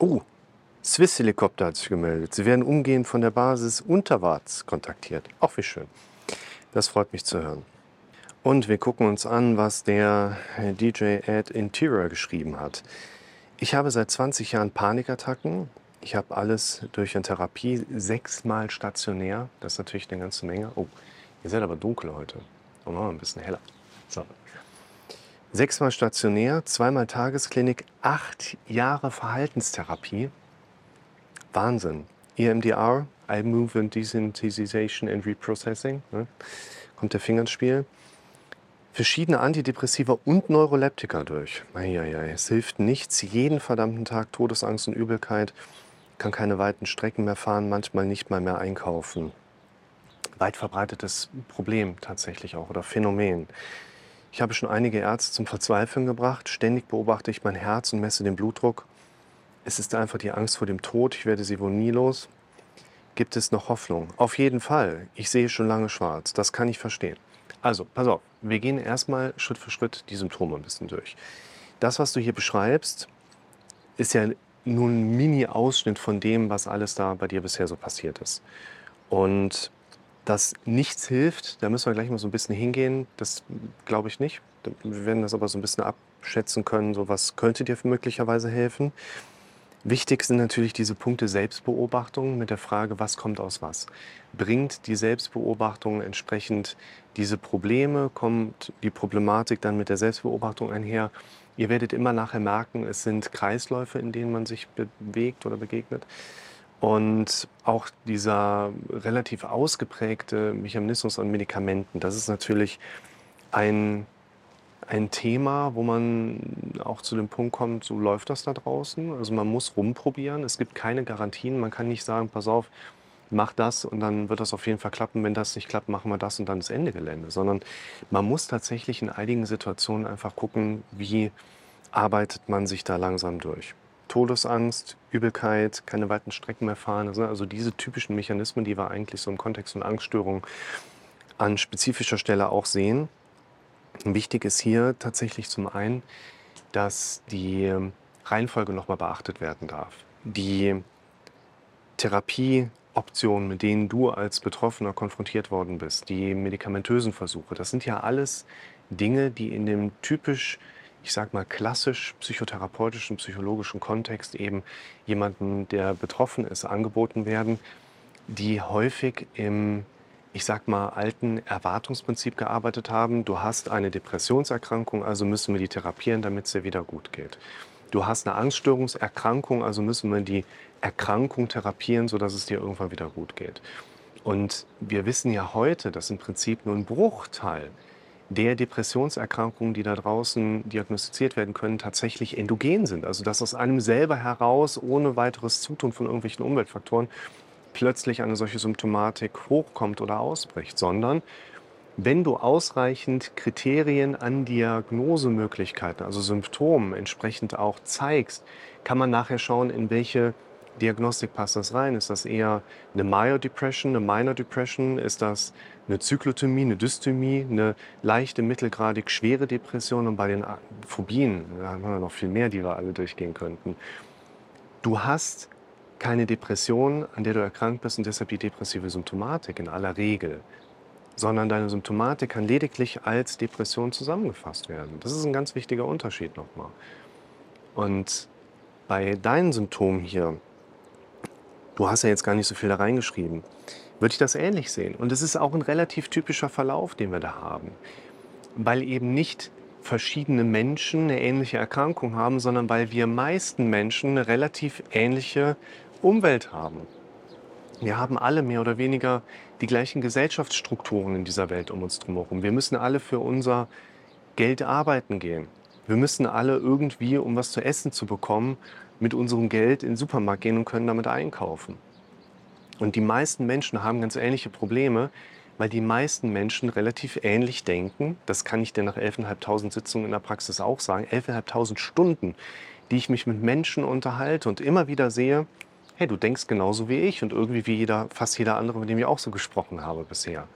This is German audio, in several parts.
Oh, Swiss Helikopter hat sich gemeldet. Sie werden umgehend von der Basis Unterwarts kontaktiert. Auch wie schön. Das freut mich zu hören. Und wir gucken uns an, was der DJ Ed Interior geschrieben hat. Ich habe seit 20 Jahren Panikattacken. Ich habe alles durch eine Therapie, sechsmal stationär. Das ist natürlich eine ganze Menge. Oh, ihr seid aber dunkel heute. Oh, noch ein bisschen heller. So. Sechsmal stationär, zweimal Tagesklinik, acht Jahre Verhaltenstherapie. Wahnsinn. EMDR, Eye Movement Desensitization and Reprocessing. Ne? Kommt der Finger ins Spiel. Verschiedene Antidepressiva und Neuroleptika durch. Eieiei, es hilft nichts. Jeden verdammten Tag Todesangst und Übelkeit. Kann keine weiten Strecken mehr fahren, manchmal nicht mal mehr einkaufen. Weit verbreitetes Problem tatsächlich auch oder Phänomen. Ich habe schon einige Ärzte zum Verzweifeln gebracht. Ständig beobachte ich mein Herz und messe den Blutdruck. Es ist einfach die Angst vor dem Tod. Ich werde sie wohl nie los. Gibt es noch Hoffnung? Auf jeden Fall. Ich sehe schon lange schwarz. Das kann ich verstehen. Also, pass auf. Wir gehen erstmal Schritt für Schritt die Symptome ein bisschen durch. Das, was du hier beschreibst, ist ja nur ein Mini-Ausschnitt von dem, was alles da bei dir bisher so passiert ist. Und dass nichts hilft, da müssen wir gleich mal so ein bisschen hingehen. Das glaube ich nicht. Wir werden das aber so ein bisschen abschätzen können, so was könnte dir möglicherweise helfen. Wichtig sind natürlich diese Punkte Selbstbeobachtung mit der Frage, was kommt aus was. Bringt die Selbstbeobachtung entsprechend diese Probleme, kommt die Problematik dann mit der Selbstbeobachtung einher. Ihr werdet immer nachher merken, es sind Kreisläufe, in denen man sich bewegt oder begegnet. Und auch dieser relativ ausgeprägte Mechanismus an Medikamenten, das ist natürlich ein, ein Thema, wo man auch zu dem Punkt kommt, so läuft das da draußen. Also man muss rumprobieren. Es gibt keine Garantien. Man kann nicht sagen, pass auf, mach das und dann wird das auf jeden Fall klappen. Wenn das nicht klappt, machen wir das und dann ist Ende Gelände. Sondern man muss tatsächlich in einigen Situationen einfach gucken, wie arbeitet man sich da langsam durch. Todesangst, Übelkeit, keine weiten Strecken mehr fahren. Also diese typischen Mechanismen, die wir eigentlich so im Kontext von Angststörungen an spezifischer Stelle auch sehen. Wichtig ist hier tatsächlich zum einen, dass die Reihenfolge nochmal beachtet werden darf. Die Therapieoptionen, mit denen du als Betroffener konfrontiert worden bist, die medikamentösen Versuche, das sind ja alles Dinge, die in dem typisch ich sag mal, klassisch psychotherapeutischen, psychologischen Kontext eben jemanden, der betroffen ist, angeboten werden, die häufig im, ich sag mal, alten Erwartungsprinzip gearbeitet haben. Du hast eine Depressionserkrankung, also müssen wir die therapieren, damit es dir wieder gut geht. Du hast eine Angststörungserkrankung, also müssen wir die Erkrankung therapieren, sodass es dir irgendwann wieder gut geht. Und wir wissen ja heute, dass im Prinzip nur ein Bruchteil der Depressionserkrankungen, die da draußen diagnostiziert werden können, tatsächlich endogen sind. Also dass aus einem selber heraus, ohne weiteres Zutun von irgendwelchen Umweltfaktoren, plötzlich eine solche Symptomatik hochkommt oder ausbricht, sondern wenn du ausreichend Kriterien an Diagnosemöglichkeiten, also Symptomen entsprechend auch zeigst, kann man nachher schauen, in welche Diagnostik passt das rein? Ist das eher eine Major Depression, eine Minor Depression? Ist das eine Zyklotomie, eine Dysthymie, eine leichte, mittelgradig schwere Depression? Und bei den Phobien, da haben wir noch viel mehr, die wir alle durchgehen könnten. Du hast keine Depression, an der du erkrankt bist und deshalb die depressive Symptomatik in aller Regel, sondern deine Symptomatik kann lediglich als Depression zusammengefasst werden. Das ist ein ganz wichtiger Unterschied nochmal. Und bei deinen Symptomen hier du hast ja jetzt gar nicht so viel da reingeschrieben, würde ich das ähnlich sehen. Und es ist auch ein relativ typischer Verlauf, den wir da haben. Weil eben nicht verschiedene Menschen eine ähnliche Erkrankung haben, sondern weil wir meisten Menschen eine relativ ähnliche Umwelt haben. Wir haben alle mehr oder weniger die gleichen Gesellschaftsstrukturen in dieser Welt um uns herum. Wir müssen alle für unser Geld arbeiten gehen. Wir müssen alle irgendwie, um was zu essen zu bekommen, mit unserem Geld in den Supermarkt gehen und können damit einkaufen. Und die meisten Menschen haben ganz ähnliche Probleme, weil die meisten Menschen relativ ähnlich denken. Das kann ich dir nach 11.500 Sitzungen in der Praxis auch sagen. 11.500 Stunden, die ich mich mit Menschen unterhalte und immer wieder sehe, hey, du denkst genauso wie ich und irgendwie wie jeder, fast jeder andere, mit dem ich auch so gesprochen habe bisher.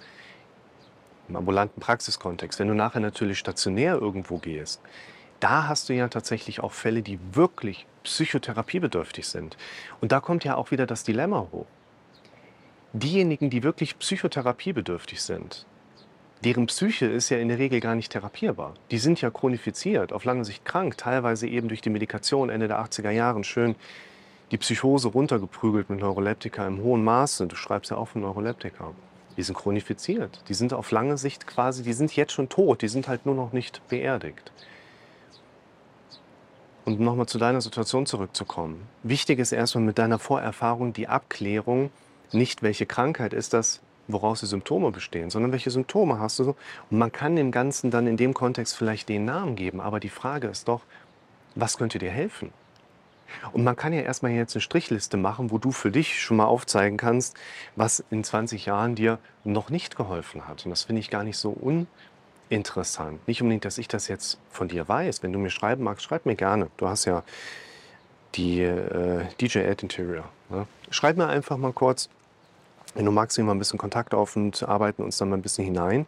Im ambulanten Praxiskontext. Wenn du nachher natürlich stationär irgendwo gehst, da hast du ja tatsächlich auch Fälle, die wirklich psychotherapiebedürftig sind. Und da kommt ja auch wieder das Dilemma hoch. Diejenigen, die wirklich psychotherapiebedürftig sind, deren Psyche ist ja in der Regel gar nicht therapierbar. Die sind ja chronifiziert, auf lange Sicht krank, teilweise eben durch die Medikation Ende der 80er Jahre schön die Psychose runtergeprügelt mit Neuroleptika im hohen Maße. Du schreibst ja auch von Neuroleptika. Die sind chronifiziert. Die sind auf lange Sicht quasi, die sind jetzt schon tot, die sind halt nur noch nicht beerdigt. Und nochmal zu deiner Situation zurückzukommen. Wichtig ist erstmal mit deiner Vorerfahrung die Abklärung, nicht welche Krankheit ist das, woraus die Symptome bestehen, sondern welche Symptome hast du. Und man kann dem Ganzen dann in dem Kontext vielleicht den Namen geben, aber die Frage ist doch, was könnte dir helfen? Und man kann ja erstmal jetzt eine Strichliste machen, wo du für dich schon mal aufzeigen kannst, was in 20 Jahren dir noch nicht geholfen hat. Und das finde ich gar nicht so uninteressant. Nicht unbedingt, dass ich das jetzt von dir weiß. Wenn du mir schreiben magst, schreib mir gerne. Du hast ja die äh, DJ Ad Interior. Ne? Schreib mir einfach mal kurz, wenn du magst, nehmen wir ein bisschen Kontakt auf und arbeiten uns dann mal ein bisschen hinein.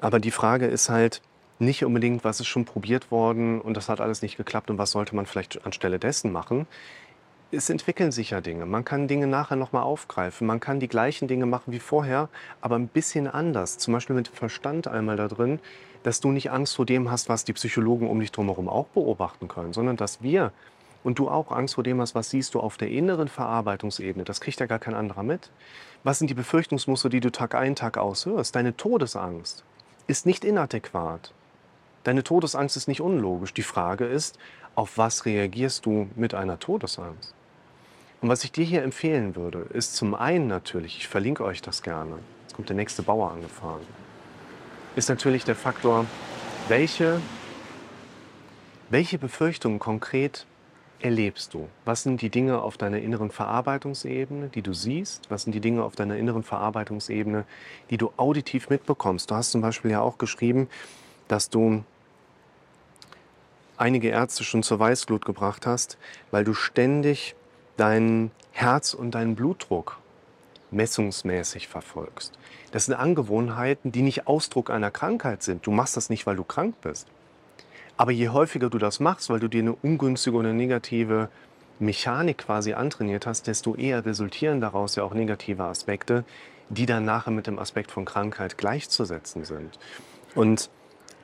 Aber die Frage ist halt nicht unbedingt, was ist schon probiert worden und das hat alles nicht geklappt und was sollte man vielleicht anstelle dessen machen. Es entwickeln sich ja Dinge. Man kann Dinge nachher nochmal aufgreifen. Man kann die gleichen Dinge machen wie vorher, aber ein bisschen anders. Zum Beispiel mit Verstand einmal da drin, dass du nicht Angst vor dem hast, was die Psychologen um dich drumherum auch beobachten können, sondern dass wir und du auch Angst vor dem hast, was siehst du auf der inneren Verarbeitungsebene, das kriegt ja gar kein anderer mit. Was sind die Befürchtungsmuster, die du Tag ein, Tag aus hörst? Deine Todesangst ist nicht inadäquat. Deine Todesangst ist nicht unlogisch. Die Frage ist, auf was reagierst du mit einer Todesangst? Und was ich dir hier empfehlen würde, ist zum einen natürlich, ich verlinke euch das gerne, jetzt kommt der nächste Bauer angefahren, ist natürlich der Faktor, welche, welche Befürchtungen konkret erlebst du? Was sind die Dinge auf deiner inneren Verarbeitungsebene, die du siehst? Was sind die Dinge auf deiner inneren Verarbeitungsebene, die du auditiv mitbekommst? Du hast zum Beispiel ja auch geschrieben, dass du einige Ärzte schon zur Weißglut gebracht hast, weil du ständig dein Herz und deinen Blutdruck messungsmäßig verfolgst. Das sind Angewohnheiten, die nicht Ausdruck einer Krankheit sind. Du machst das nicht, weil du krank bist. Aber je häufiger du das machst, weil du dir eine ungünstige oder negative Mechanik quasi antrainiert hast, desto eher resultieren daraus ja auch negative Aspekte, die dann nachher mit dem Aspekt von Krankheit gleichzusetzen sind. Und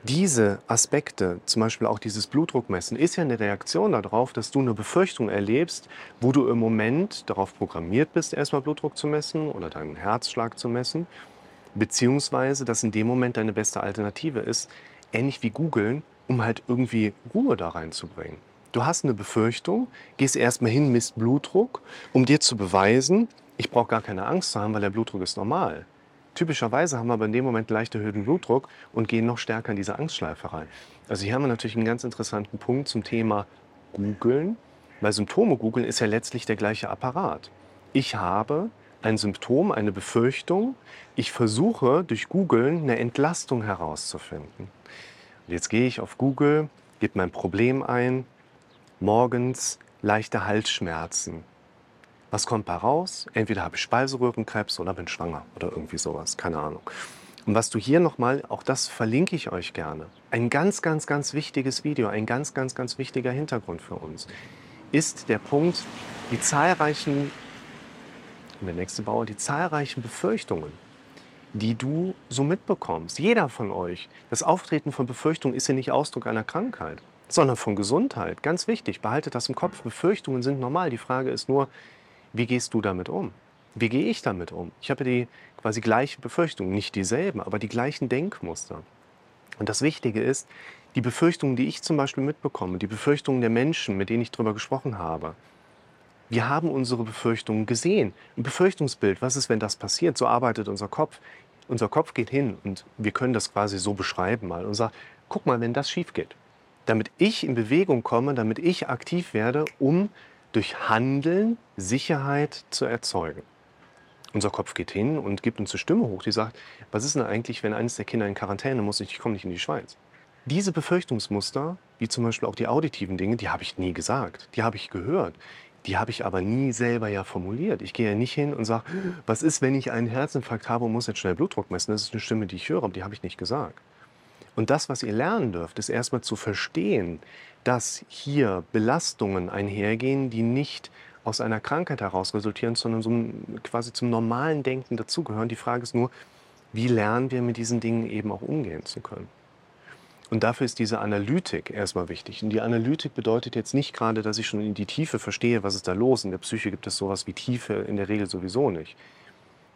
diese Aspekte, zum Beispiel auch dieses Blutdruckmessen, ist ja eine Reaktion darauf, dass du eine Befürchtung erlebst, wo du im Moment darauf programmiert bist, erstmal Blutdruck zu messen oder deinen Herzschlag zu messen, beziehungsweise dass in dem Moment deine beste Alternative ist, ähnlich wie googeln, um halt irgendwie Ruhe da reinzubringen. Du hast eine Befürchtung, gehst erstmal hin, misst Blutdruck, um dir zu beweisen, ich brauche gar keine Angst zu haben, weil der Blutdruck ist normal. Typischerweise haben wir aber in dem Moment leicht erhöhten Blutdruck und gehen noch stärker in diese Angstschleife rein. Also hier haben wir natürlich einen ganz interessanten Punkt zum Thema Googeln, weil Symptome googeln ist ja letztlich der gleiche Apparat. Ich habe ein Symptom, eine Befürchtung. Ich versuche durch Googeln eine Entlastung herauszufinden. Und jetzt gehe ich auf Google, gebe mein Problem ein, morgens leichte Halsschmerzen. Was kommt da raus? Entweder habe ich Speiseröhrenkrebs oder bin schwanger oder irgendwie sowas, keine Ahnung. Und was du hier nochmal, auch das verlinke ich euch gerne, ein ganz, ganz, ganz wichtiges Video, ein ganz, ganz, ganz wichtiger Hintergrund für uns, ist der Punkt, die zahlreichen, der nächste Bauer, die zahlreichen Befürchtungen, die du so mitbekommst. Jeder von euch. Das Auftreten von Befürchtungen ist ja nicht Ausdruck einer Krankheit, sondern von Gesundheit. Ganz wichtig, behaltet das im Kopf. Befürchtungen sind normal. Die Frage ist nur, wie gehst du damit um? Wie gehe ich damit um? Ich habe die quasi gleiche Befürchtung, nicht dieselben, aber die gleichen Denkmuster. Und das Wichtige ist, die Befürchtungen, die ich zum Beispiel mitbekomme, die Befürchtungen der Menschen, mit denen ich darüber gesprochen habe, wir haben unsere Befürchtungen gesehen. Ein Befürchtungsbild, was ist, wenn das passiert? So arbeitet unser Kopf. Unser Kopf geht hin und wir können das quasi so beschreiben mal und sagen, guck mal, wenn das schief geht. Damit ich in Bewegung komme, damit ich aktiv werde, um durch Handeln Sicherheit zu erzeugen. Unser Kopf geht hin und gibt uns eine Stimme hoch, die sagt, was ist denn eigentlich, wenn eines der Kinder in Quarantäne muss, ich komme nicht in die Schweiz. Diese Befürchtungsmuster, wie zum Beispiel auch die auditiven Dinge, die habe ich nie gesagt, die habe ich gehört. Die habe ich aber nie selber ja formuliert. Ich gehe ja nicht hin und sage, was ist, wenn ich einen Herzinfarkt habe und muss jetzt schnell Blutdruck messen? Das ist eine Stimme, die ich höre, aber die habe ich nicht gesagt. Und das, was ihr lernen dürft, ist erstmal zu verstehen, dass hier Belastungen einhergehen, die nicht aus einer Krankheit heraus resultieren, sondern so quasi zum normalen Denken dazugehören. Die Frage ist nur, wie lernen wir mit diesen Dingen eben auch umgehen zu können? Und dafür ist diese Analytik erstmal wichtig. Und die Analytik bedeutet jetzt nicht gerade, dass ich schon in die Tiefe verstehe, was ist da los. In der Psyche gibt es sowas wie Tiefe in der Regel sowieso nicht.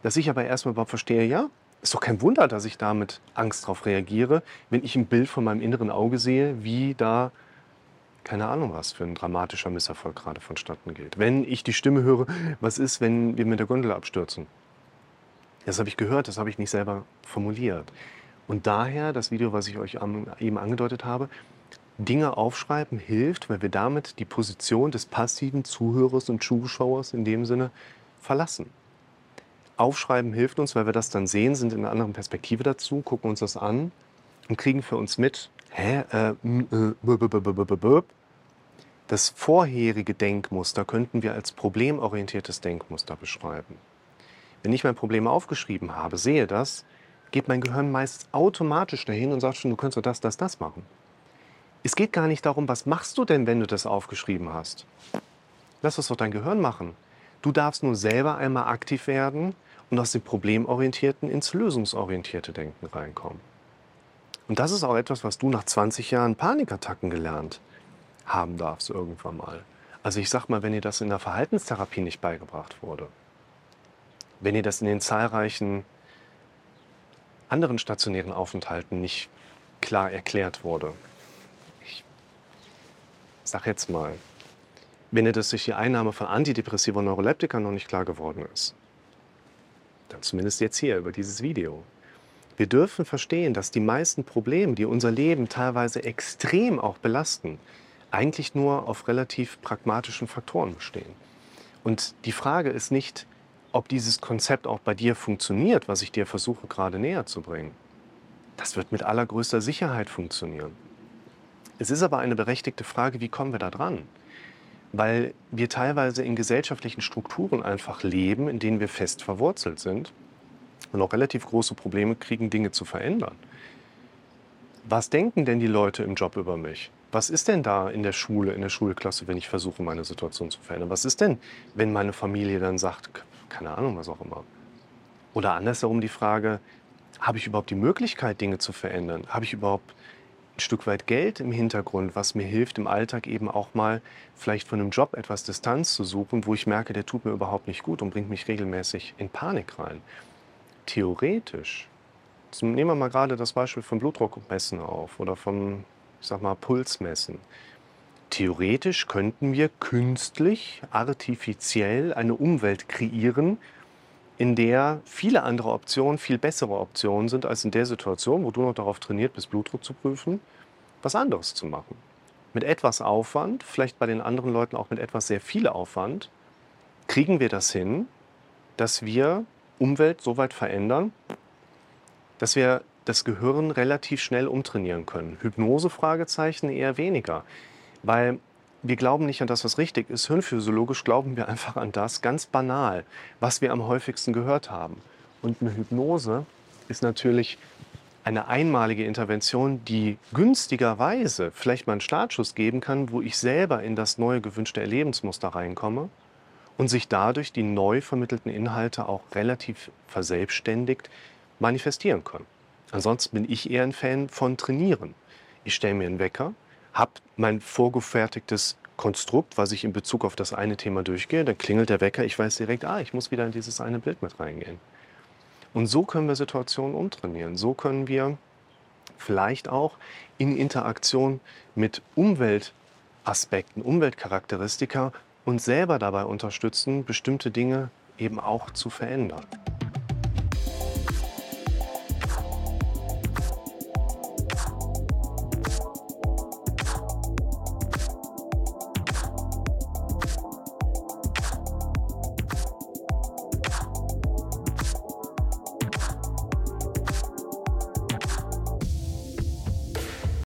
Dass ich aber erstmal überhaupt verstehe, ja, ist doch kein Wunder, dass ich da mit Angst drauf reagiere, wenn ich ein Bild von meinem inneren Auge sehe, wie da keine Ahnung was für ein dramatischer Misserfolg gerade vonstatten geht. Wenn ich die Stimme höre, was ist, wenn wir mit der Gondel abstürzen? Das habe ich gehört, das habe ich nicht selber formuliert. Und daher das Video, was ich euch eben angedeutet habe, Dinge aufschreiben hilft, weil wir damit die Position des passiven Zuhörers und Zuschauers in dem Sinne verlassen. Aufschreiben hilft uns, weil wir das dann sehen, sind in einer anderen Perspektive dazu, gucken uns das an und kriegen für uns mit, hä, äh, äh, das vorherige Denkmuster könnten wir als problemorientiertes Denkmuster beschreiben. Wenn ich mein Problem aufgeschrieben habe, sehe das, geht mein Gehirn meist automatisch dahin und sagt schon, du könntest doch das, das, das machen. Es geht gar nicht darum, was machst du denn, wenn du das aufgeschrieben hast. Lass das doch dein Gehirn machen. Du darfst nur selber einmal aktiv werden und aus dem Problemorientierten ins Lösungsorientierte Denken reinkommen. Und das ist auch etwas, was du nach 20 Jahren Panikattacken gelernt haben darfst irgendwann mal. Also ich sag mal, wenn dir das in der Verhaltenstherapie nicht beigebracht wurde, wenn dir das in den zahlreichen anderen stationären Aufenthalten nicht klar erklärt wurde. Ich sag jetzt mal, wenn dir das durch die Einnahme von Antidepressiva und Neuroleptika noch nicht klar geworden ist, dann zumindest jetzt hier über dieses Video. Wir dürfen verstehen, dass die meisten Probleme, die unser Leben teilweise extrem auch belasten, eigentlich nur auf relativ pragmatischen Faktoren bestehen. Und die Frage ist nicht, ob dieses Konzept auch bei dir funktioniert, was ich dir versuche gerade näher zu bringen. Das wird mit allergrößter Sicherheit funktionieren. Es ist aber eine berechtigte Frage, wie kommen wir da dran? Weil wir teilweise in gesellschaftlichen Strukturen einfach leben, in denen wir fest verwurzelt sind und auch relativ große Probleme kriegen, Dinge zu verändern. Was denken denn die Leute im Job über mich? Was ist denn da in der Schule, in der Schulklasse, wenn ich versuche, meine Situation zu verändern? Was ist denn, wenn meine Familie dann sagt, keine Ahnung, was auch immer? Oder andersherum die Frage, habe ich überhaupt die Möglichkeit, Dinge zu verändern? Habe ich überhaupt ein Stück weit Geld im Hintergrund, was mir hilft, im Alltag eben auch mal vielleicht von einem Job etwas Distanz zu suchen, wo ich merke, der tut mir überhaupt nicht gut und bringt mich regelmäßig in Panik rein? theoretisch, nehmen wir mal gerade das Beispiel von Blutdruckmessen auf oder von, ich sag mal, Pulsmessen. Theoretisch könnten wir künstlich, artifiziell eine Umwelt kreieren, in der viele andere Optionen viel bessere Optionen sind als in der Situation, wo du noch darauf trainiert bist, Blutdruck zu prüfen, was anderes zu machen. Mit etwas Aufwand, vielleicht bei den anderen Leuten auch mit etwas sehr viel Aufwand, kriegen wir das hin, dass wir Umwelt so weit verändern, dass wir das Gehirn relativ schnell umtrainieren können. Hypnose, Fragezeichen, eher weniger. Weil wir glauben nicht an das, was richtig ist. Hirnphysiologisch glauben wir einfach an das, ganz banal, was wir am häufigsten gehört haben. Und eine Hypnose ist natürlich eine einmalige Intervention, die günstigerweise vielleicht mal einen Startschuss geben kann, wo ich selber in das neue gewünschte Erlebensmuster reinkomme und sich dadurch die neu vermittelten Inhalte auch relativ verselbstständigt manifestieren können. Ansonsten bin ich eher ein Fan von Trainieren. Ich stelle mir einen Wecker, habe mein vorgefertigtes Konstrukt, was ich in Bezug auf das eine Thema durchgehe, dann klingelt der Wecker, ich weiß direkt, ah, ich muss wieder in dieses eine Bild mit reingehen. Und so können wir Situationen umtrainieren. So können wir vielleicht auch in Interaktion mit Umweltaspekten, Umweltcharakteristika uns selber dabei unterstützen, bestimmte Dinge eben auch zu verändern.